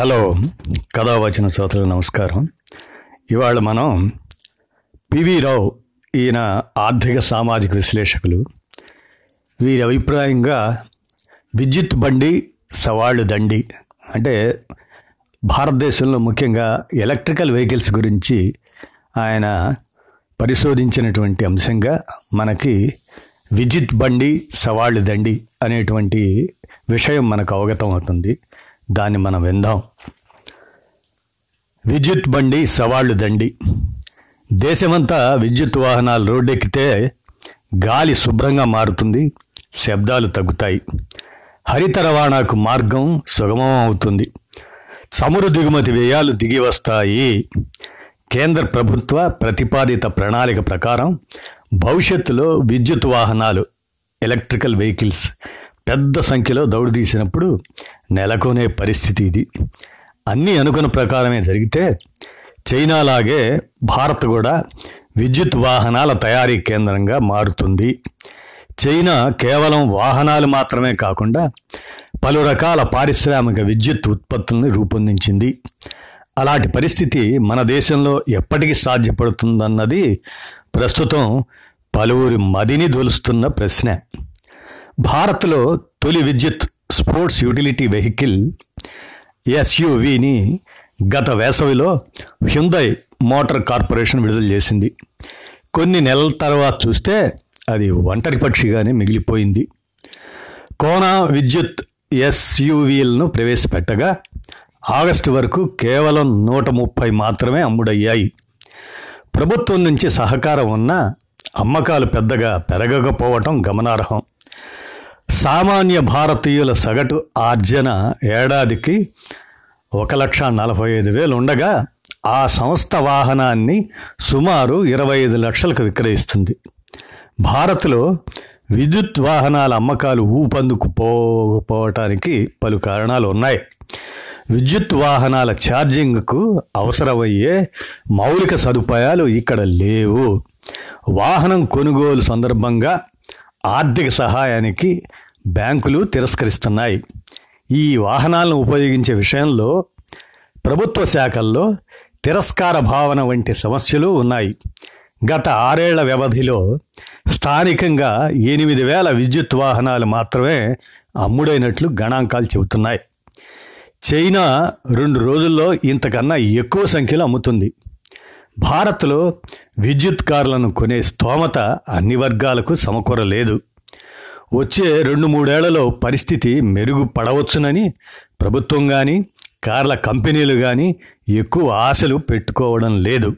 Hello. కథ వచ్చిన శ్రోతలకు నమస్కారం. ఇవాళ మనం పివి రావు ఈయన ఆర్థిక సామాజిక విశ్లేషకులు. వీరి అభిప్రాయంగా విద్యుత్ బండి సవాళ్ళు దండి. అంటే భారతదేశంలో ముఖ్యంగా ఎలక్ట్రికల్ వెహికల్స్ గురించి ఆయన పరిశోధించినటువంటి అంశంగా మనకి విద్యుత్ బండి సవాళ్ళు దండి అనేటువంటి విషయం మనకు అవగతం అవుతుంది దాన్ని మనం విందాం. విద్యుత్ బండి సవాళ్ళు దండి. దేశమంతా విద్యుత్ వాహనాలు రోడ్డెక్కితే గాలి శుభ్రంగా మారుతుంది శబ్దాలు తగ్గుతాయి. హరిత రవాణాకు మార్గం సుగమం అవుతుంది చమురు దిగుమతి వ్యయాలు దిగి వస్తాయి. కేంద్ర ప్రభుత్వ ప్రతిపాదిత ప్రణాళిక ప్రకారం భవిష్యత్తులో విద్యుత్ వాహనాలు ఎలక్ట్రికల్ వెహికల్స్ పెద్ద సంఖ్యలో దౌడు తీసినప్పుడు నెలకొనే పరిస్థితి ఇది. అన్నీ అనుకున్న ప్రకారమే జరిగితే చైనాలాగే భారత్ కూడా విద్యుత్ వాహనాల తయారీ కేంద్రంగా మారుతుంది. చైనా కేవలం వాహనాలు మాత్రమే కాకుండా పలు రకాల పారిశ్రామిక విద్యుత్ ఉత్పత్తులను రూపొందించింది. అలాంటి పరిస్థితి మన దేశంలో ఎప్పటికీ సాధ్యపడుతుందన్నది ప్రస్తుతం పలువురి మదిని దొలుస్తున్న ప్రశ్న. భారత్లో తొలి విద్యుత్ స్పోర్ట్స్ యూటిలిటీ వెహికల్ ఎస్యువీని గత వేసవిలో హ్యుందై మోటార్ కార్పొరేషన్ విడుదల చేసింది. కొన్ని నెలల తర్వాత చూస్తే అది ఒంటరి పక్షిగానే మిగిలిపోయింది. కోనా విద్యుత్ ఎస్యువీలను ప్రవేశపెట్టగా ఆగస్టు వరకు కేవలం నూట ముప్పై మాత్రమే అమ్ముడయ్యాయి. ప్రభుత్వం నుంచి సహకారం ఉన్న అమ్మకాలు పెద్దగా పెరగకపోవటం గమనార్హం. సామాన్య భారతీయుల సగటు ఆర్జన ఏడాదికి ఒక లక్ష నలభై ఐదు వేలు ఉండగా ఆ సంస్థ వాహనాన్ని సుమారు ఇరవై ఐదు లక్షలకు విక్రయిస్తుంది. భారత్లో విద్యుత్ వాహనాల అమ్మకాలు ఊపందుకుపోకపోవటానికి పలు కారణాలు ఉన్నాయి. విద్యుత్ వాహనాల ఛార్జింగ్కు అవసరమయ్యే మౌలిక సదుపాయాలు ఇక్కడ లేవు. వాహనం కొనుగోలు సందర్భంగా ఆర్థిక సహాయానికి బ్యాంకులు తిరస్కరిస్తున్నాయి. ఈ వాహనాలను ఉపయోగించే విషయంలో ప్రభుత్వ శాఖల్లో తిరస్కార భావన వంటి సమస్యలు ఉన్నాయి. గత ఆరేళ్ళ వ్యవధిలో స్థానికంగా ఎనిమిది వేల విద్యుత్ వాహనాలు మాత్రమే అమ్ముడైనట్లు గణాంకాలు చెబుతున్నాయి. చైనా రెండు రోజుల్లో ఇంతకన్నా ఎక్కువ సంఖ్యలో అమ్ముతుంది. భారత్లో విద్యుత్ కార్లను కొనే స్తోమత అన్ని వర్గాలకు సమకూరలేదు. వచ్చే రెండు మూడేళ్ళలో పరిస్థితి మెరుగుపడవచ్చునని ప్రభుత్వం కానీ కార్ల కంపెనీలు కానీ ఎక్కువ ఆశలు పెట్టుకోవడం లేదు.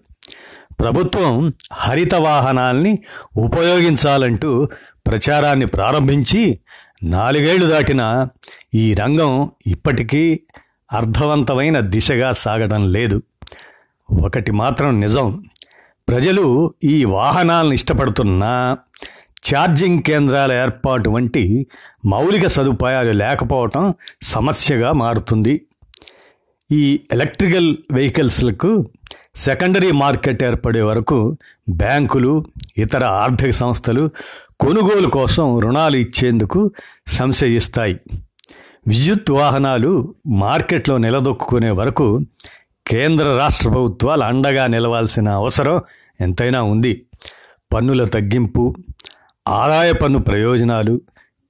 ప్రభుత్వం హరిత వాహనాల్ని ఉపయోగించాలంటూ ప్రచారాన్ని ప్రారంభించి నాలుగేళ్ళు దాటిన ఈ రంగం ఇప్పటికీ అర్థవంతమైన దిశగా సాగడం లేదు. ఒకటి మాత్రం నిజం. ప్రజలు ఈ వాహనాలను ఇష్టపడుతున్నా ఛార్జింగ్ కేంద్రాల ఏర్పాటు వంటి మౌలిక సదుపాయాలు లేకపోవటం సమస్యగా మారుతుంది. ఈ ఎలక్ట్రికల్ వెహికల్స్లకు సెకండరీ మార్కెట్ ఏర్పడే వరకు బ్యాంకులు ఇతర ఆర్థిక సంస్థలు కొనుగోలు కోసం రుణాలు ఇచ్చేందుకు సంశయిస్తాయి. విద్యుత్ వాహనాలు మార్కెట్లో నిలదొక్కునే వరకు కేంద్ర రాష్ట్ర ప్రభుత్వాలు అండగా నిలవాల్సిన అవసరం ఎంతైనా ఉంది. పన్నుల తగ్గింపు ఆదాయ పన్ను ప్రయోజనాలు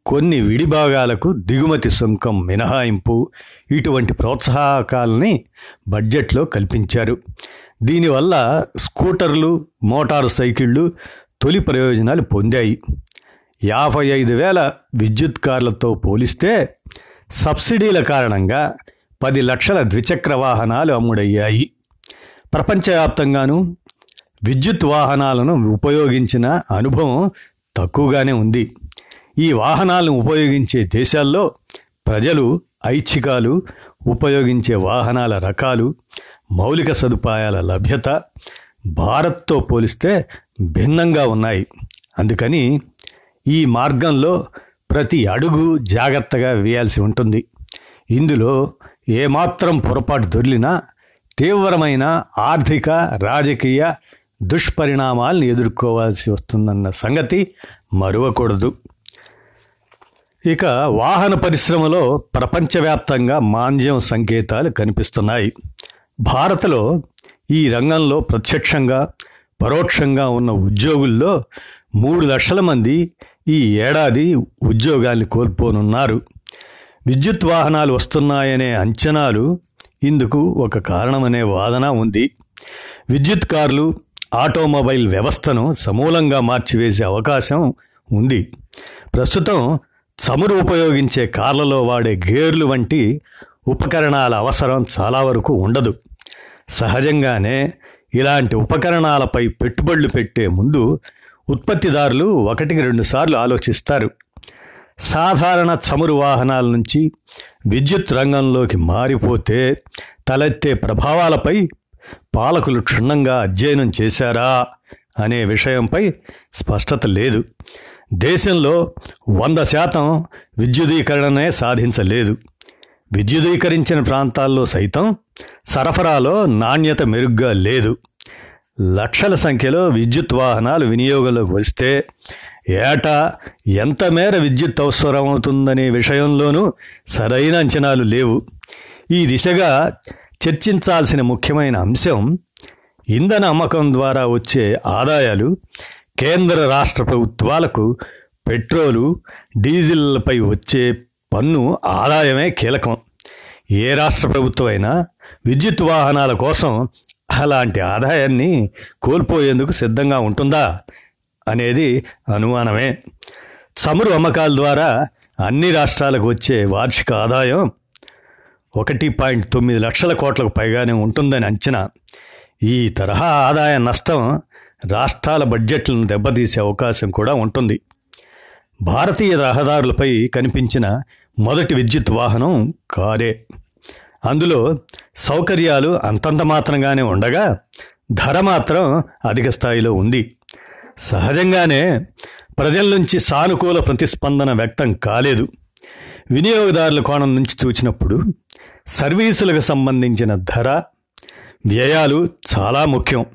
కొన్ని విడిభాగాలకు దిగుమతి సుంకం మినహాయింపు ఇటువంటి ప్రోత్సాహకాలని బడ్జెట్లో కల్పించారు. దీనివల్ల స్కూటర్లు మోటారు సైకిళ్ళు తొలి ప్రయోజనాలు పొందాయి. యాభై ఐదు వేల విద్యుత్ కార్లతో పోలిస్తే సబ్సిడీల కారణంగా పది లక్షల ద్విచక్ర వాహనాలు అమ్ముడయ్యాయి. ప్రపంచవ్యాప్తంగాను విద్యుత్ వాహనాలను ఉపయోగించిన అనుభవం తక్కువగానే ఉంది. ఈ వాహనాలను ఉపయోగించే దేశాల్లో ప్రజలు ఐచ్ఛికాలు ఉపయోగించే వాహనాల రకాలు మౌలిక సదుపాయాల లభ్యత భారత్తో పోలిస్తే భిన్నంగా ఉన్నాయి. అందుకని ఈ మార్గంలో ప్రతి అడుగు జాగ్రత్తగా వేయాల్సి ఉంటుంది. ఇందులో ఏమాత్రం పొరపాటు దొర్లినా తీవ్రమైన ఆర్థిక రాజకీయ దుష్పరిణామాలను ఎదుర్కోవాల్సి వస్తుందన్న సంగతి మరువకూడదు. ఇక వాహన పరిశ్రమలో ప్రపంచవ్యాప్తంగా మాంద్యం సంకేతాలు కనిపిస్తున్నాయి. భారత్లో ఈ రంగంలో ప్రత్యక్షంగా పరోక్షంగా ఉన్న ఉద్యోగుల్లో మూడు లక్షల మంది ఈ ఏడాది ఉద్యోగాన్ని కోల్పోనున్నారు. విద్యుత్ వాహనాలు వస్తున్నాయనే అంచనాలు ఇందుకు ఒక కారణమనే వాదన ఉంది. విద్యుత్ కార్లు ఆటోమొబైల్ వ్యవస్థను సమూలంగా మార్చివేసే అవకాశం ఉంది. ప్రస్తుతం చమురు ఉపయోగించే కార్లలో వాడే గేర్లు వంటి ఉపకరణాల అవసరం చాలా వరకు ఉండదు. సహజంగానే ఇలాంటి ఉపకరణాలపై పెట్టుబడులు పెట్టే ముందు ఉత్పత్తిదారులు ఒకటికి రెండు సార్లు ఆలోచిస్తారు. సాధారణ చమురు వాహనాల నుంచి విద్యుత్ రంగంలోకి మారిపోతే తలెత్తే ప్రభావాలపై పాలకులు క్షుణ్ణంగా అధ్యయనం చేశారా అనే విషయంపై స్పష్టత లేదు. దేశంలో వంద శాతం విద్యుదీకరణనే సాధించలేదు. విద్యుదీకరించిన ప్రాంతాల్లో సైతం సరఫరాలో నాణ్యత మెరుగ్గా లేదు. లక్షల సంఖ్యలో విద్యుత్ వాహనాలు వినియోగంలోకి వస్తే ఏటా ఎంత మేర విద్యుత్ అవసరమవుతుందనే విషయంలోనూ సరైన అంచనాలు లేవు. ఈ దిశగా చర్చించాల్సిన ముఖ్యమైన అంశం ఇంధన అమ్మకం ద్వారా వచ్చే ఆదాయాలు కేంద్ర రాష్ట్ర ప్రభుత్వాలకు పెట్రోలు డీజిల్పై వచ్చే పన్ను ఆదాయమే కీలకం. ఏ రాష్ట్ర ప్రభుత్వం అయినా విద్యుత్ వాహనాల కోసం అలాంటి ఆదాయాన్ని కోల్పోయేందుకు సిద్ధంగా ఉంటుందా? అనేది అనుమానమే. చమురు అమ్మకాల ద్వారా అన్ని రాష్ట్రాలకు వచ్చే వార్షిక ఆదాయం ఒకటి పాయింట్ తొమ్మిది లక్షల కోట్లకు పైగానే ఉంటుందని అంచనా. ఈ తరహా ఆదాయ నష్టం రాష్ట్రాల బడ్జెట్లను దెబ్బతీసే అవకాశం కూడా ఉంటుంది. భారతీయ రహదారులపై కనిపించిన మొదటి విద్యుత్ వాహనం కారే. అందులో సౌకర్యాలు అంతంత మాత్రంగానే ఉండగా ధర మాత్రం అధిక స్థాయిలో ఉంది. సహజంగానే ప్రజల నుంచి సానుకూల ప్రతిస్పందన వ్యక్తం కాలేదు. వినియోగదారుల కోణం నుంచి చూచినప్పుడు సర్వీసులకు సంబంధించిన ధర వ్యయాలు చాలా ముఖ్యం.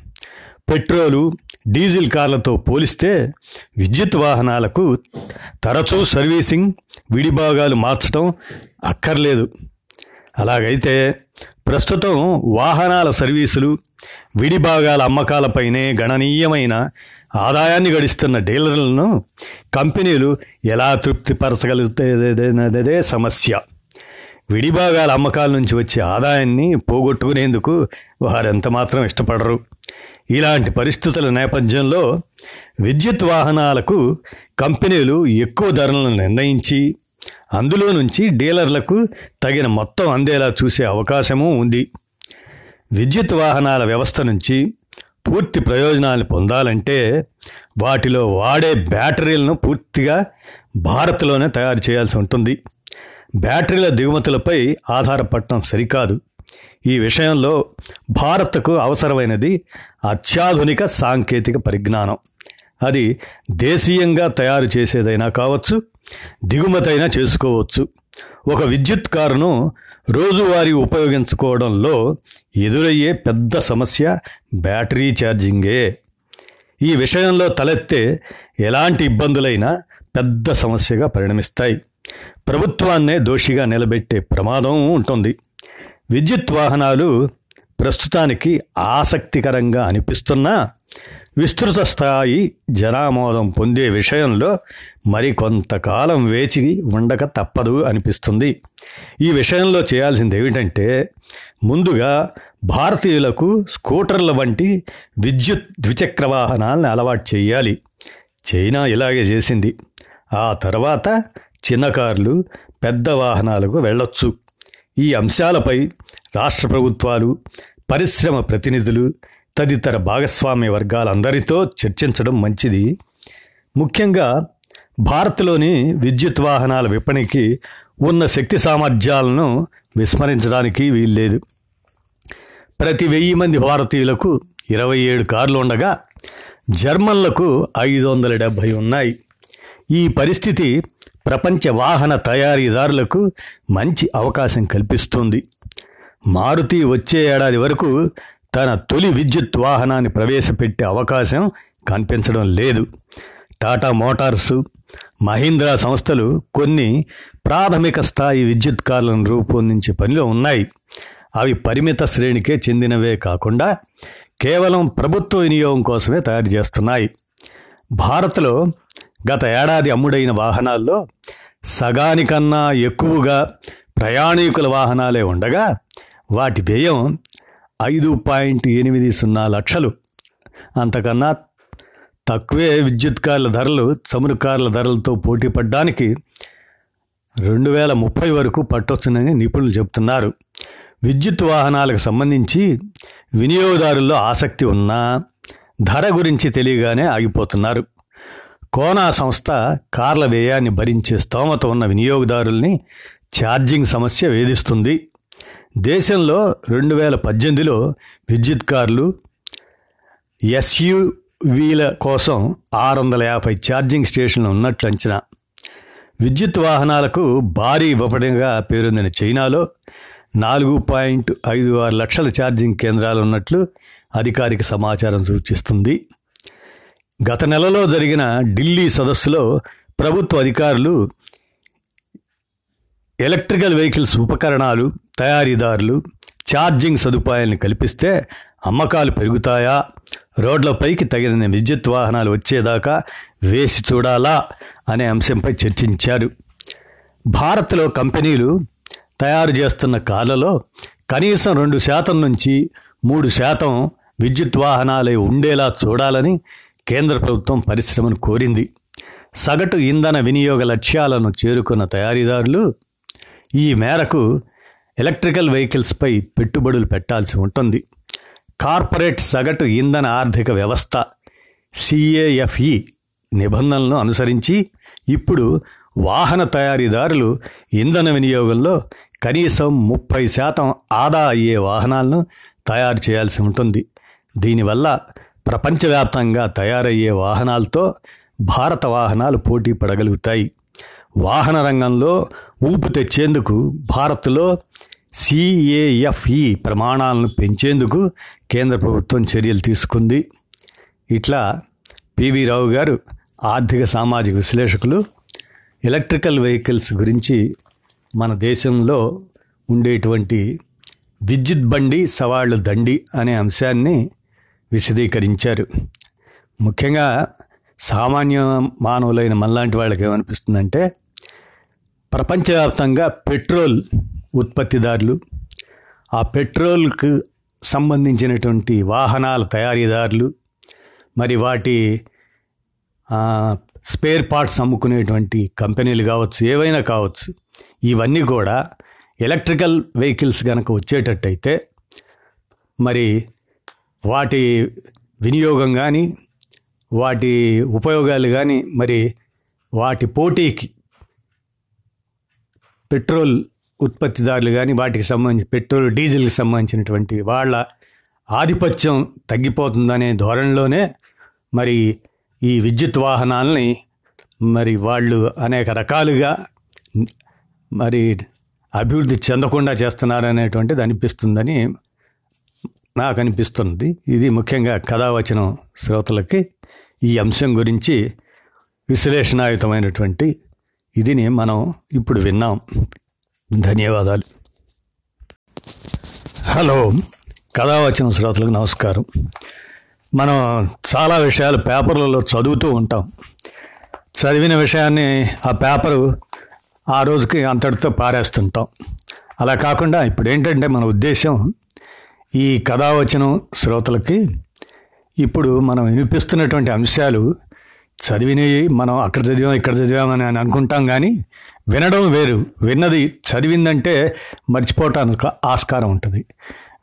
పెట్రోలు డీజిల్ కార్లతో పోలిస్తే విద్యుత్ వాహనాలకు తరచూ సర్వీసింగ్ విడిభాగాలు మార్చడం అక్కర్లేదు. అలాగైతే ప్రస్తుతం వాహనాల సర్వీసులు విడిభాగాల అమ్మకాలపైనే గణనీయమైన ఆదాయాన్ని గడిస్తున్న డీలర్లను కంపెనీలు ఎలా తృప్తిపరచగలిగితేదే సమస్య. విడిభాగాల అమ్మకాల నుంచి వచ్చే ఆదాయాన్ని పోగొట్టుకునేందుకు వారెంత మాత్రం ఇష్టపడరు. ఇలాంటి పరిస్థితుల నేపథ్యంలో విద్యుత్ వాహనాలకు కంపెనీలు ఎక్కువ ధరలను నిర్ణయించి అందులో నుంచి డీలర్లకు తగిన మొత్తం అందేలా చూసే అవకాశము ఉంది. విద్యుత్ వాహనాల వ్యవస్థ నుంచి పూర్తి ప్రయోజనాలు పొందాలంటే వాటిలో వాడే బ్యాటరీలను పూర్తిగా భారత్లోనే తయారు చేయాల్సి ఉంటుంది. బ్యాటరీల దిగుమతులపై ఆధారపడటం సరికాదు. ఈ విషయంలో భారత్కు అవసరమైనది అత్యాధునిక సాంకేతిక పరిజ్ఞానం. అది దేశీయంగా తయారు చేసేదైనా కావచ్చు దిగుమతైనా చేసుకోవచ్చు. ఒక విద్యుత్ కారును రోజువారీ ఉపయోగించుకోవడంలో ఎదురయ్యే పెద్ద సమస్య బ్యాటరీ ఛార్జింగే. ఈ విషయంలో తలెత్తే ఎలాంటి ఇబ్బందులైనా పెద్ద సమస్యగా పరిణమిస్తాయి. ప్రభుత్వాన్నే దోషిగా నిలబెట్టే ప్రమాదం ఉంటుంది. విద్యుత్ వాహనాలు ప్రస్తుతానికి ఆసక్తికరంగా అనిపిస్తున్నా విస్తృత స్థాయి జనామోదం పొందే విషయంలో మరి కొంతకాలం వేచి ఉండక తప్పదు అనిపిస్తుంది. ఈ విషయంలో చేయాల్సింది ఏమిటంటే ముందుగా భారతీయులకు స్కూటర్ల వంటి విద్యుత్ ద్విచక్ర వాహనాలను అలవాటు చేయాలి. చైనా ఇలాగే చేసింది. ఆ తర్వాత చిన్న కార్లు పెద్ద వాహనాలకు వెళ్ళొచ్చు. ఈ అంశాలపై రాష్ట్ర ప్రభుత్వాలు పరిశ్రమ ప్రతినిధులు తదితర భాగస్వామ్య వర్గాలందరితో చర్చించడం మంచిది. ముఖ్యంగా భారత్లోని విద్యుత్ వాహనాల విపణికి ఉన్న శక్తి సామర్థ్యాలను విస్మరించడానికి వీల్లేదు. ప్రతి వెయ్యి మంది భారతీయులకు ఇరవై ఏడు కార్లు ఉండగా జర్మన్లకు ఐదు వందల డెబ్భై ఉన్నాయి. ఈ పరిస్థితి ప్రపంచ వాహన తయారీదారులకు మంచి అవకాశం కల్పిస్తుంది. మారుతి వచ్చే ఏడాది వరకు తన తొలి విద్యుత్ వాహనాన్ని ప్రవేశపెట్టే అవకాశం కనిపించడం లేదు. టాటా మోటార్సు మహీంద్రా సంస్థలు కొన్ని ప్రాథమిక స్థాయి విద్యుత్ కార్లను రూపొందించే పనిలో ఉన్నాయి. అవి పరిమిత శ్రేణికే చెందినవే కాకుండా కేవలం ప్రభుత్వ వినియోగం కోసమే తయారు చేస్తున్నాయి. భారత్లో గత ఏడాది అమ్ముడైన వాహనాల్లో సగానికన్నా ఎక్కువగా ప్రయాణికుల వాహనాలే ఉండగా వాటి వ్యయం ఐదు పాయింట్ ఎనిమిది సున్నా లక్షలు. అంతకన్నా తక్కువే విద్యుత్ కార్ల ధరలు చమురు కార్ల ధరలతో పోటీ పడ్డానికి రెండు వేల ముప్పై వరకు పట్టొచ్చునని నిపుణులు చెబుతున్నారు. విద్యుత్ వాహనాలకు సంబంధించి వినియోగదారుల్లో ఆసక్తి ఉన్నా ధర గురించి తెలియగానే ఆగిపోతున్నారు. కోనా సంస్థ కార్ల వ్యయాన్ని భరించే స్తోమత ఉన్న వినియోగదారుల్ని ఛార్జింగ్ సమస్య వేధిస్తుంది. దేశంలో రెండు వేల పద్దెనిమిదిలో విద్యుత్ కార్లు ఎస్యువీల కోసం ఆరు వందల యాభై ఛార్జింగ్ స్టేషన్లు ఉన్నట్లు అంచనా. విద్యుత్ వాహనాలకు భారీ విపణిగా పేరొందిన చైనాలో నాలుగు పాయింట్ ఐదు ఆరు లక్షల ఛార్జింగ్ కేంద్రాలు ఉన్నట్లు అధికారిక సమాచారం సూచిస్తుంది. గత నెలలో జరిగిన ఢిల్లీ సదస్సులో ప్రభుత్వ అధికారులు ఎలక్ట్రికల్ వెహికల్స్ ఉపకరణాలు తయారీదారులు ఛార్జింగ్ సదుపాయాలను కల్పిస్తే అమ్మకాలు పెరుగుతాయా? రోడ్లపైకి తగిన విద్యుత్ వాహనాలు వచ్చేదాకా వేసి చూడాలా అనే అంశంపై చర్చించారు. భారత్లో కంపెనీలు తయారు చేస్తున్న కార్లలో కనీసం రెండు శాతం నుంచి మూడు శాతం విద్యుత్ వాహనాలే ఉండేలా చూడాలని కేంద్ర ప్రభుత్వం పరిశ్రమను కోరింది. సగటు ఇంధన వినియోగ లక్ష్యాలను చేరుకున్న తయారీదారులు ఈ మేరకు ఎలక్ట్రికల్ వెహికల్స్పై పెట్టుబడులు పెట్టాల్సి ఉంటుంది. కార్పొరేట్ సగటు ఇంధన ఆర్థిక వ్యవస్థ సిఏఎఫ్ఈ నిబంధనలను అనుసరించి ఇప్పుడు వాహన తయారీదారులు ఇంధన వినియోగంలో కనీసం ముప్పై శాతం ఆదా అయ్యే వాహనాలను తయారు చేయాల్సి ఉంటుంది. దీనివల్ల ప్రపంచవ్యాప్తంగా తయారయ్యే వాహనాలతో భారత వాహనాలు పోటీ పడగలుగుతాయి. వాహన రంగంలో ఊపు తెచ్చేందుకు భారత్లో సిఏఎఫ్ఈ ప్రమాణాలను పెంచేందుకు కేంద్ర ప్రభుత్వం చర్యలు తీసుకుంది. ఇట్లా పివి రావు గారు ఆర్థిక సామాజిక విశ్లేషకులు ఎలక్ట్రికల్ వెహికల్స్ గురించి మన దేశంలో ఉండేటువంటి విద్యుత్ బండి సవాళ్ళు దండి అనే అంశాన్ని విశదీకరించారు. ముఖ్యంగా సామాన్య మానవులైన మనలాంటి వాళ్ళకి ఏమనిపిస్తుందంటే ప్రపంచవ్యాప్తంగా పెట్రోల్ ఉత్పత్తిదారులు ఆ పెట్రోల్కు సంబంధించినటువంటి వాహనాల తయారీదారులు మరి వాటి స్పేర్ పార్ట్స్ అమ్ముకునేటువంటి కంపెనీలు కావచ్చు ఏవైనా కావచ్చు ఇవన్నీ కూడా ఎలక్ట్రికల్ వెహికల్స్ కనుక వచ్చేటట్టయితే మరి వాటి వినియోగం కానీ వాటి ఉపయోగాలు కానీ మరి వాటి పోటీకి పెట్రోల్ ఉత్పత్తిదారులు కానీ వాటికి సంబంధించి పెట్రోల్ డీజిల్కి సంబంధించినటువంటి వాళ్ళ ఆధిపత్యం తగ్గిపోతుందనే ధోరణిలోనే మరి ఈ విద్యుత్ వాహనాలని మరి వాళ్ళు అనేక రకాలుగా మరి అభివృద్ధి చెందకుండా చేస్తున్నారనేటువంటిది అనిపిస్తుందని నాకు అనిపిస్తుంది ఇది ముఖ్యంగా కథావచనం శ్రోతలకి ఈ అంశం గురించి విశ్లేషణాయుతమైనటువంటి ఇదిని మనం ఇప్పుడు విన్నాం. ధన్యవాదాలు. హలో కథావచన శ్రోతలకు నమస్కారం. మనం చాలా విషయాలు పేపర్లలో చదువుతూ ఉంటాం. చదివిన విషయాన్ని ఆ పేపరు ఆ రోజుకి అంతటితో పారేస్తుంటాం. అలా కాకుండా ఇప్పుడు ఏంటంటే మన ఉద్దేశం ఈ కథావచనం శ్రోతలకి ఇప్పుడు మనం వినిపిస్తున్నటువంటి అంశాలు చదివినవి మనం అక్కడ చదివాం ఇక్కడ చదివామని అని అనుకుంటాం కానీ వినడం వేరు. విన్నది చదివిందంటే మర్చిపోవటానికి ఆస్కారం ఉంటుంది.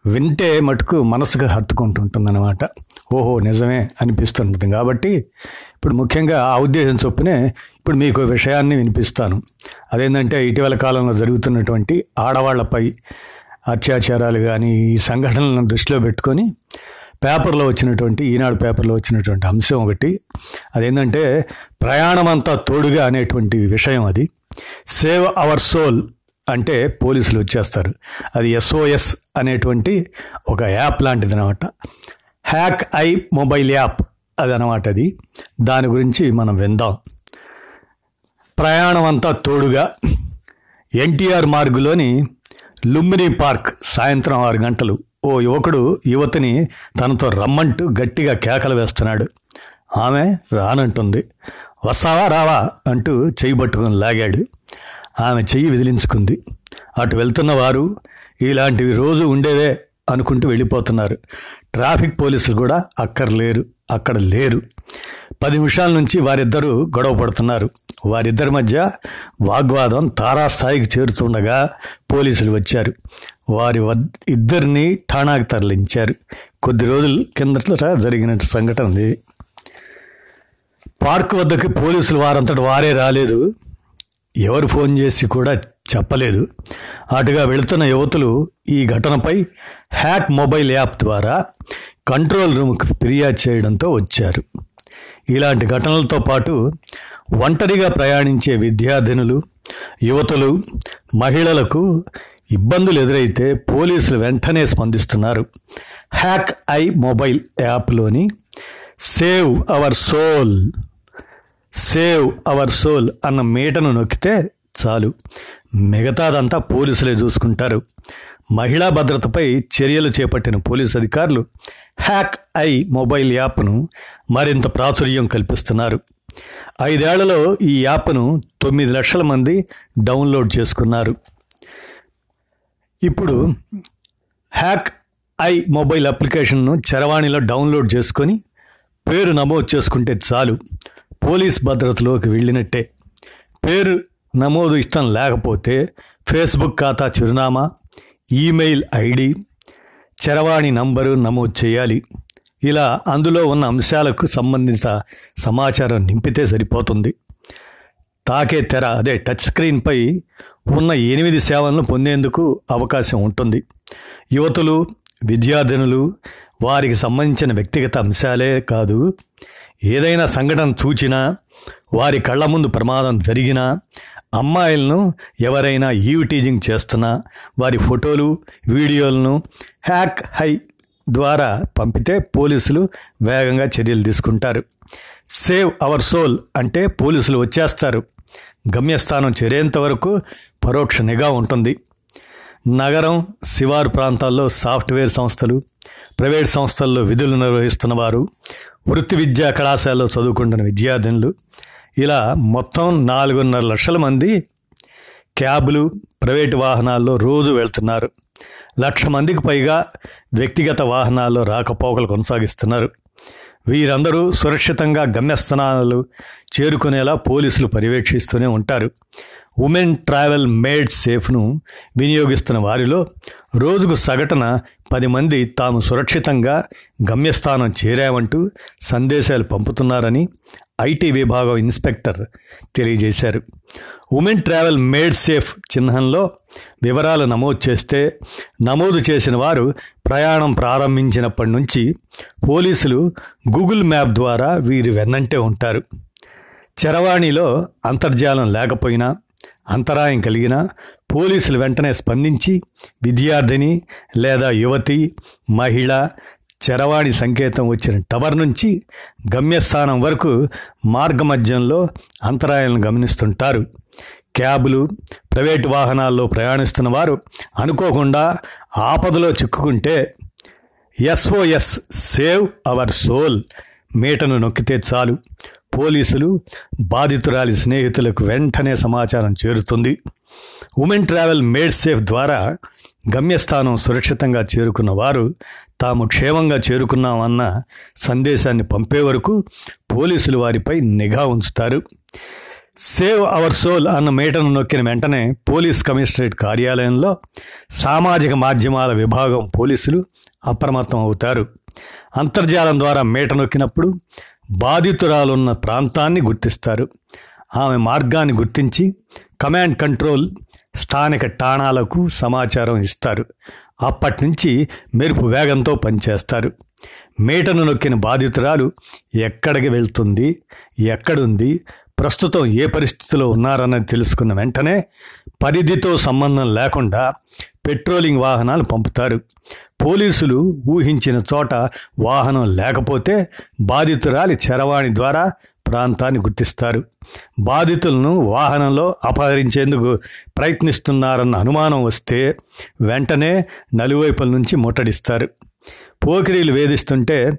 వింటే మటుకు మనసుకు హత్తుకుంటుంటుంది అనమాట ఓహో నిజమే అనిపిస్తుంటుంది. కాబట్టి ఇప్పుడు ముఖ్యంగా ఆ ఉద్దేశం చొప్పునే ఇప్పుడు మీకు విషయాన్ని వినిపిస్తాను. అదేంటంటే ఇటీవల కాలంలో జరుగుతున్నటువంటి ఆడవాళ్ళపై అత్యాచారాలు కానీ ఈ సంఘటనలను దృష్టిలో పెట్టుకొని పేపర్లో వచ్చినటువంటి ఈనాడు పేపర్లో వచ్చినటువంటి అంశం ఒకటి. అదేంటంటే ప్రయాణం అంతా తోడుగా అనేటువంటి విషయం అది. సేవ్ అవర్ సోల్ అంటే పోలీసులు వచ్చేస్తారు. అది ఎస్ఓఎస్ అనేటువంటి ఒక యాప్ లాంటిది అనమాట హ్యాక్ ఐ మొబైల్ యాప్ అది అనమాట అది. దాని గురించి మనం విందాం. ప్రయాణం అంతా తోడుగా ఎన్టీఆర్ మార్గులోని లుంబిని పార్క్ సాయంత్రం ఆరు గంటలు ఓ యువకుడు యువతిని తనతో రమ్మంటూ గట్టిగా కేకలు వేస్తున్నాడు. ఆమె రానంటుంది. వస్తావా రావా అంటూ చెయ్యి పట్టుకుని లాగాడు. ఆమె చెయ్యి విదిలించుకుంది. అటు వెళ్తున్న వారు ఇలాంటివి రోజు ఉండేవే అనుకుంటూ వెళ్ళిపోతున్నారు. ట్రాఫిక్ పోలీసులు కూడా అక్కర్లేరు అక్కడ లేరు. పది నిమిషాల నుంచి వారిద్దరూ గొడవ పడుతున్నారు. వారిద్దరి మధ్య వాగ్వాదం తారాస్థాయికి చేరుతుండగా పోలీసులు వచ్చారు. వారి వద్ ఇద్దరిని ఠాణాకి తరలించారు. కొద్ది రోజుల కిందట జరిగిన సంఘటన ఇది పార్క్ వద్దకు పోలీసులు వారంతటి వారే రాలేదు. ఎవరు ఫోన్ చేసి కూడా చెప్పలేదు. అటుగా వెళుతున్న యువతులు ఈ ఘటనపై హ్యాక్ మొబైల్ యాప్ ద్వారా కంట్రోల్ రూమ్కి ఫిర్యాదు చేయడంతో వచ్చారు. ఇలాంటి ఘటనలతో పాటు ఒంటరిగా ప్రయాణించే విద్యార్థినులు యువతులు మహిళలకు ఇబ్బందులు ఎదురైతే పోలీసులు వెంటనే స్పందిస్తున్నారు. Hack eye mobile యాప్లోని save our soul save our soul అన్న మీటను నొక్కితే చాలు. మిగతాదంతా పోలీసులే చూసుకుంటారు. మహిళా భద్రతపై చర్యలు చేపట్టిన పోలీసు అధికారులు హ్యాక్ ఐ మొబైల్ యాప్ను మరింత ప్రాచుర్యం కల్పిస్తున్నారు. ఐదేళ్ళలో ఈ యాప్ను తొమ్మిది లక్షల మంది డౌన్లోడ్ చేసుకున్నారు. ఇప్పుడు హ్యాక్ ఐ మొబైల్ అప్లికేషన్ను చరవాణిలో డౌన్లోడ్ చేసుకొని పేరు నమోదు చేసుకుంటే చాలు. పోలీస్ భద్రతలోకి వెళ్ళినట్టే. పేరు నమోదు ఇష్టం లేకపోతే ఫేస్బుక్ ఖాతా చిరునామా ఈమెయిల్ ఐడి చరవాణి నంబరు నమోదు చేయాలి. ఇలా అందులో ఉన్న అంశాలకు సంబంధించిన సమాచారం నింపితే సరిపోతుంది. తాకే తెర అదే టచ్ స్క్రీన్పై ఉన్న ఎనిమిది సేవలను పొందేందుకు అవకాశం ఉంటుంది. యువతులు విద్యార్థినులు వారికి సంబంధించిన వ్యక్తిగత అంశాలే కాదు. ఏదైనా సంఘటన చూచినా వారి కళ్ళ ముందు ప్రమాదం జరిగినా అమ్మాయిలను ఎవరైనా ఈవ్ టీజింగ్ చేస్తున్నా వారి ఫోటోలు వీడియోలను హ్యాక్ హై ద్వారా పంపితే పోలీసులు వేగంగా చర్యలు తీసుకుంటారు. సేవ్ అవర్ సోల్ అంటే పోలీసులు వచ్చేస్తారు. గమ్యస్థానం చేరేంత వరకు పరోక్ష నిఘా ఉంటుంది. నగరం శివారు ప్రాంతాల్లో సాఫ్ట్వేర్ సంస్థలు ప్రైవేట్ సంస్థల్లో విధులు నిర్వహిస్తున్న వారు వృత్తి విద్యా కళాశాలలో చదువుకుంటున్న విద్యార్థినులు ఇలా మొత్తం నాలుగున్నర లక్షల మంది క్యాబులు ప్రైవేటు వాహనాల్లో రోజు వెళ్తున్నారు. లక్ష మందికి పైగా వ్యక్తిగత వాహనాల్లో రాకపోకలు కొనసాగిస్తున్నారు. వీరందరూ సురక్షితంగా గమ్యస్థానాలు చేరుకునేలా పోలీసులు పర్యవేక్షిస్తూనే ఉంటారు. ఉమెన్ ట్రావెల్ మేడ్ సేఫ్ను వినియోగిస్తున్న వారిలో రోజుకు సగటున పది మంది తాము సురక్షితంగా గమ్యస్థానం చేరామంటూ సందేశాలు పంపుతున్నారని ఐటీ విభాగం ఇన్స్పెక్టర్ తెలియజేశారు. ఉమెన్ ట్రావెల్ మేడ్ సేఫ్ చిహ్నంలో వివరాలు నమోదు చేస్తే నమోదు చేసిన వారు ప్రయాణం ప్రారంభించినప్పటి నుంచి పోలీసులు గూగుల్ మ్యాప్ ద్వారా వీరి వెన్నంటే ఉంటారు. చరవాణిలో అంతర్జాలం లేకపోయినా అంతరాయం కలిగిన పోలీసులు వెంటనే స్పందించి విద్యార్థిని లేదా యువతి మహిళ చరవాణి సంకేతం వచ్చిన టవర్ నుంచి గమ్యస్థానం వరకు మార్గమధ్యంలో అంతరాయాలను గమనిస్తుంటారు. క్యాబులు ప్రైవేటు వాహనాల్లో ప్రయాణిస్తున్న వారు అనుకోకుండా ఆపదలో చిక్కుకుంటే ఎస్ఓఎస్ సేవ్ అవర్ సోల్ మీటను నొక్కితే చాలు. పోలీసులు బాధితురాలి స్నేహితులకు వెంటనే సమాచారం చేరుతుంది. ఉమెన్ ట్రావెల్ మేడ్ సేఫ్ ద్వారా గమ్యస్థానం సురక్షితంగా చేరుకున్న వారు తాము క్షేమంగా చేరుకున్నామన్న సందేశాన్ని పంపే వరకు పోలీసులు వారిపై నిఘా ఉంచుతారు. సేవ్ అవర్ సోల్ అన్న మేటను నొక్కిన వెంటనే పోలీస్ కమిషనరేట్ కార్యాలయంలో సామాజిక మాధ్యమాల విభాగం పోలీసులు అప్రమత్తం అవుతారు. అంతర్జాలం ద్వారా మేట నొక్కినప్పుడు బాధితురాలున్న ప్రాంతాన్ని గుర్తిస్తారు. ఆమె మార్గాన్ని గుర్తించి కమాండ్ కంట్రోల్ స్థానిక ఠాణాలకు సమాచారం ఇస్తారు. అప్పటి నుంచి మెరుపు వేగంతో పనిచేస్తారు. మేటను నొక్కిన బాధితురాలు ఎక్కడికి వెళ్తుంది ఎక్కడుంది ప్రస్తుతం ఏ పరిస్థితిలో ఉన్నారన్నది తెలుసుకున్న వెంటనే పరిధితో సంబంధం లేకుండా పెట్రోలింగ్ వాహనాలు పంపుతారు. పోలీసులు ఊహించిన చోట వాహనం లేకపోతే బాధితురాలి చరవాణి ద్వారా ప్రాంతాన్ని గుర్తిస్తారు. బాధితులను వాహనంలో అపహరించేందుకు ప్రయత్నిస్తున్నారన్న అనుమానం వస్తే వెంటనే నలువైపుల నుంచి ముట్టడిస్తారు. పోకిరీలు వేధిస్తుంటే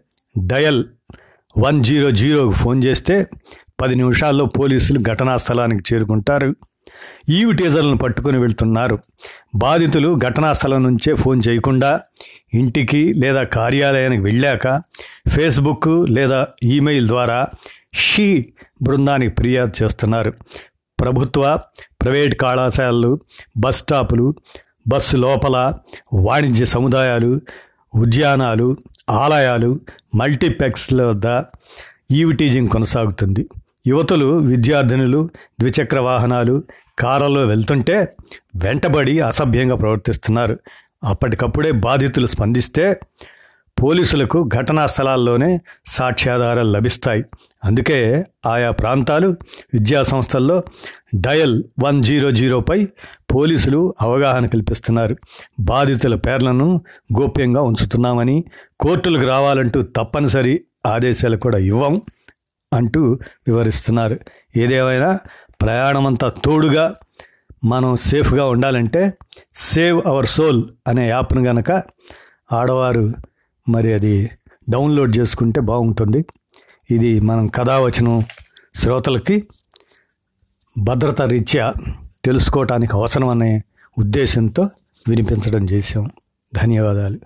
డయల్ వన్ జీరో జీరోకు ఫోన్ చేస్తే పది నిమిషాల్లో పోలీసులు ఘటనా స్థలానికి చేరుకుంటారు. ఈవిటేజర్లను పట్టుకుని వెళ్తున్నారు. బాధితులు ఘటనా స్థలం నుంచే ఫోన్ చేయకుండా ఇంటికి లేదా కార్యాలయానికి వెళ్ళాక ఫేస్బుక్ లేదా ఈమెయిల్ ద్వారా షీ బృందానికి ఫిర్యాదు చేస్తున్నారు. ప్రభుత్వ ప్రైవేట్ కళాశాలలు బస్ స్టాపులు బస్సు లోపల వాణిజ్య సముదాయాలు ఉద్యానాలు ఆలయాలు మల్టీప్లెక్స్ల వద్ద ఈవిటీజింగ్ కొనసాగుతుంది. యువతులు విద్యార్థినులు ద్విచక్ర వాహనాలు కారులో వెళ్తుంటే వెంటబడి అసభ్యంగా ప్రవర్తిస్తున్నారు. అప్పటికప్పుడే బాధితులు స్పందిస్తే పోలీసులకు ఘటనా స్థలాల్లోనే సాక్ష్యాధారాలు లభిస్తాయి. అందుకే ఆయా ప్రాంతాలు విద్యా సంస్థల్లో డయల్ వన్ జీరో జీరోపై పోలీసులు అవగాహన కల్పిస్తున్నారు. బాధితుల పేర్లను గోప్యంగా ఉంచుతున్నామని కోర్టులకు రావాలంటూ తప్పనిసరి ఆదేశాలు కూడా ఇవ్వం. అంటూ వివరిస్తున్నారు. ఏదేమైనా ప్రయాణమంతా తోడుగా మనం సేఫ్గా ఉండాలంటే సేవ్ అవర్ సోల్ అనే యాప్ను గనక ఆడవారు మరి అది డౌన్లోడ్ చేసుకుంటే బాగుంటుంది. ఇది మనం కథావచనం శ్రోతలకి భద్రత రీత్యా తెలుసుకోవటానికి అవసరం అనే ఉద్దేశంతో వినిపించడం చేశాం. ధన్యవాదాలు.